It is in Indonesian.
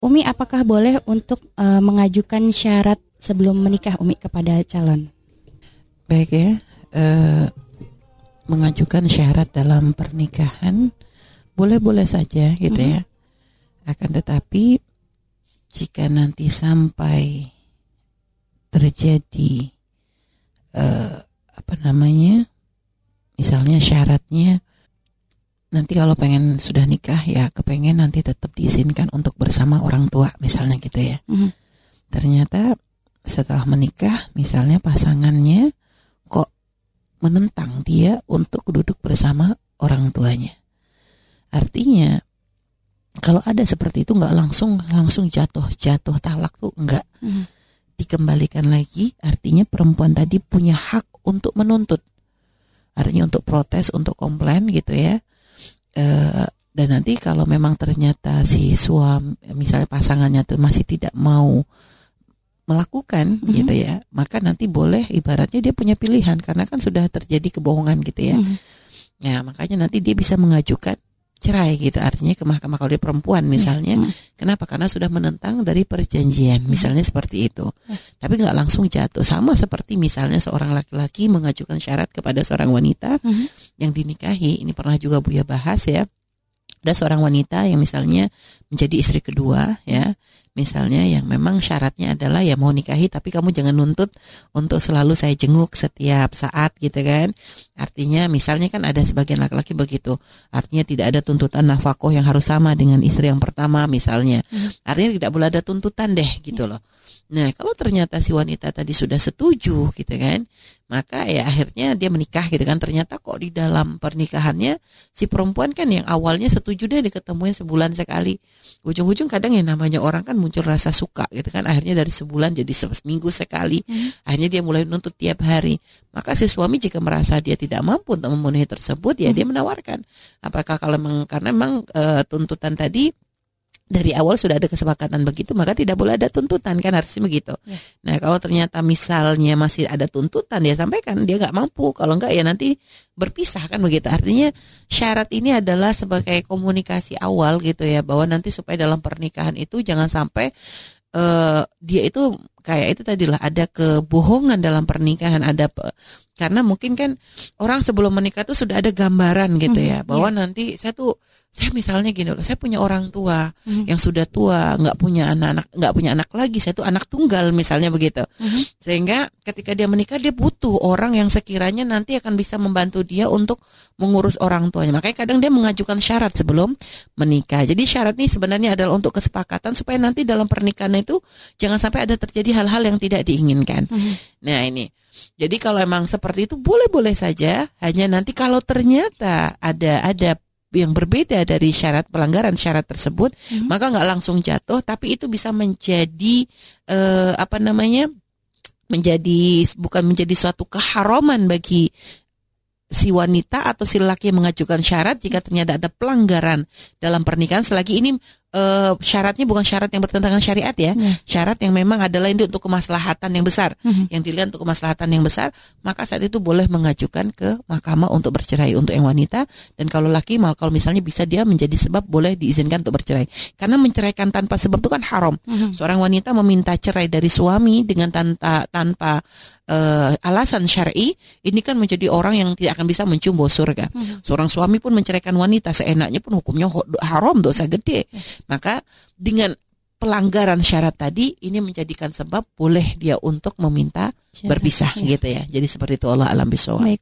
Umi apakah boleh untuk uh, mengajukan syarat sebelum menikah Umi kepada calon? Baik ya, uh, mengajukan syarat dalam pernikahan boleh-boleh saja gitu mm -hmm. ya. Akan tetapi jika nanti sampai terjadi uh, apa namanya, misalnya syaratnya nanti kalau pengen sudah nikah ya kepengen nanti tetap diizinkan untuk bersama orang tua misalnya gitu ya. Mm. Ternyata setelah menikah misalnya pasangannya kok menentang dia untuk duduk bersama orang tuanya. Artinya kalau ada seperti itu nggak langsung langsung jatuh jatuh talak tuh nggak mm. dikembalikan lagi. Artinya perempuan tadi punya hak untuk menuntut. Artinya untuk protes untuk komplain gitu ya uh, dan nanti kalau memang ternyata si suami misalnya pasangannya tuh masih tidak mau melakukan mm-hmm. gitu ya maka nanti boleh ibaratnya dia punya pilihan karena kan sudah terjadi kebohongan gitu ya mm-hmm. ya makanya nanti dia bisa mengajukan cerai gitu. Artinya ke mahkamah kalau dia perempuan misalnya. Mm-hmm. kenapa? Karena sudah menentang dari perjanjian. Misalnya seperti itu. Mm-hmm. tapi nggak langsung jatuh. Sama seperti misalnya seorang laki-laki mengajukan syarat kepada seorang wanita mm-hmm. yang dinikahi. Ini pernah juga Buya bahas ya. Ada seorang wanita yang misalnya menjadi istri kedua ya misalnya yang memang syaratnya adalah ya mau nikahi tapi kamu jangan nuntut untuk selalu saya jenguk setiap saat gitu kan artinya misalnya kan ada sebagian laki-laki begitu artinya tidak ada tuntutan nafkah yang harus sama dengan istri yang pertama misalnya hmm. artinya tidak boleh ada tuntutan deh gitu loh Nah, kalau ternyata si wanita tadi sudah setuju gitu kan, maka ya akhirnya dia menikah gitu kan. Ternyata kok di dalam pernikahannya si perempuan kan yang awalnya setuju deh diketemuin sebulan sekali. Ujung-ujung kadang yang namanya orang kan muncul rasa suka gitu kan. Akhirnya dari sebulan jadi seminggu sekali. Hmm. Akhirnya dia mulai nuntut tiap hari. Maka si suami jika merasa dia tidak mampu untuk memenuhi tersebut ya hmm. dia menawarkan. Apakah kalau memang karena memang e, tuntutan tadi dari awal sudah ada kesepakatan begitu maka tidak boleh ada tuntutan kan harusnya begitu. Ya. Nah kalau ternyata misalnya masih ada tuntutan ya sampaikan dia nggak mampu kalau nggak ya nanti berpisah kan begitu. Artinya syarat ini adalah sebagai komunikasi awal gitu ya bahwa nanti supaya dalam pernikahan itu jangan sampai uh, dia itu kayak itu tadilah ada kebohongan dalam pernikahan ada karena mungkin kan orang sebelum menikah tuh sudah ada gambaran gitu ya bahwa yeah. nanti saya tuh saya misalnya gini loh, saya punya orang tua hmm. yang sudah tua, nggak punya anak-anak, nggak punya anak lagi, saya tuh anak tunggal misalnya begitu. Hmm. Sehingga ketika dia menikah dia butuh orang yang sekiranya nanti akan bisa membantu dia untuk mengurus orang tuanya. Makanya kadang dia mengajukan syarat sebelum menikah. Jadi syarat ini sebenarnya adalah untuk kesepakatan supaya nanti dalam pernikahan itu jangan sampai ada terjadi hal-hal yang tidak diinginkan. Hmm. Nah ini. Jadi kalau emang seperti itu boleh-boleh saja, hanya nanti kalau ternyata ada ada yang berbeda dari syarat pelanggaran syarat tersebut, hmm. maka nggak langsung jatuh, tapi itu bisa menjadi uh, apa namanya menjadi bukan menjadi suatu keharaman bagi si wanita atau si laki yang mengajukan syarat jika ternyata ada pelanggaran dalam pernikahan selagi ini uh, syaratnya bukan syarat yang bertentangan syariat ya, yeah. syarat yang memang adalah ini untuk kemaslahatan yang besar, mm-hmm. yang dilihat untuk kemaslahatan yang besar, maka saat itu boleh mengajukan ke mahkamah untuk bercerai untuk yang wanita dan kalau laki mal kalau misalnya bisa dia menjadi sebab boleh diizinkan untuk bercerai. Karena menceraikan tanpa sebab itu kan haram. Mm-hmm. Seorang wanita meminta cerai dari suami dengan tanpa tanpa uh, alasan syar'i, ini kan menjadi orang yang tidak akan bisa mencium bau surga. Mm-hmm. Seorang suami pun menceraikan wanita seenaknya pun hukumnya haram dosa gede. Maka dengan pelanggaran syarat tadi ini menjadikan sebab boleh dia untuk meminta berpisah ya. gitu ya. Jadi seperti itu Allah alam bisawab. Baik,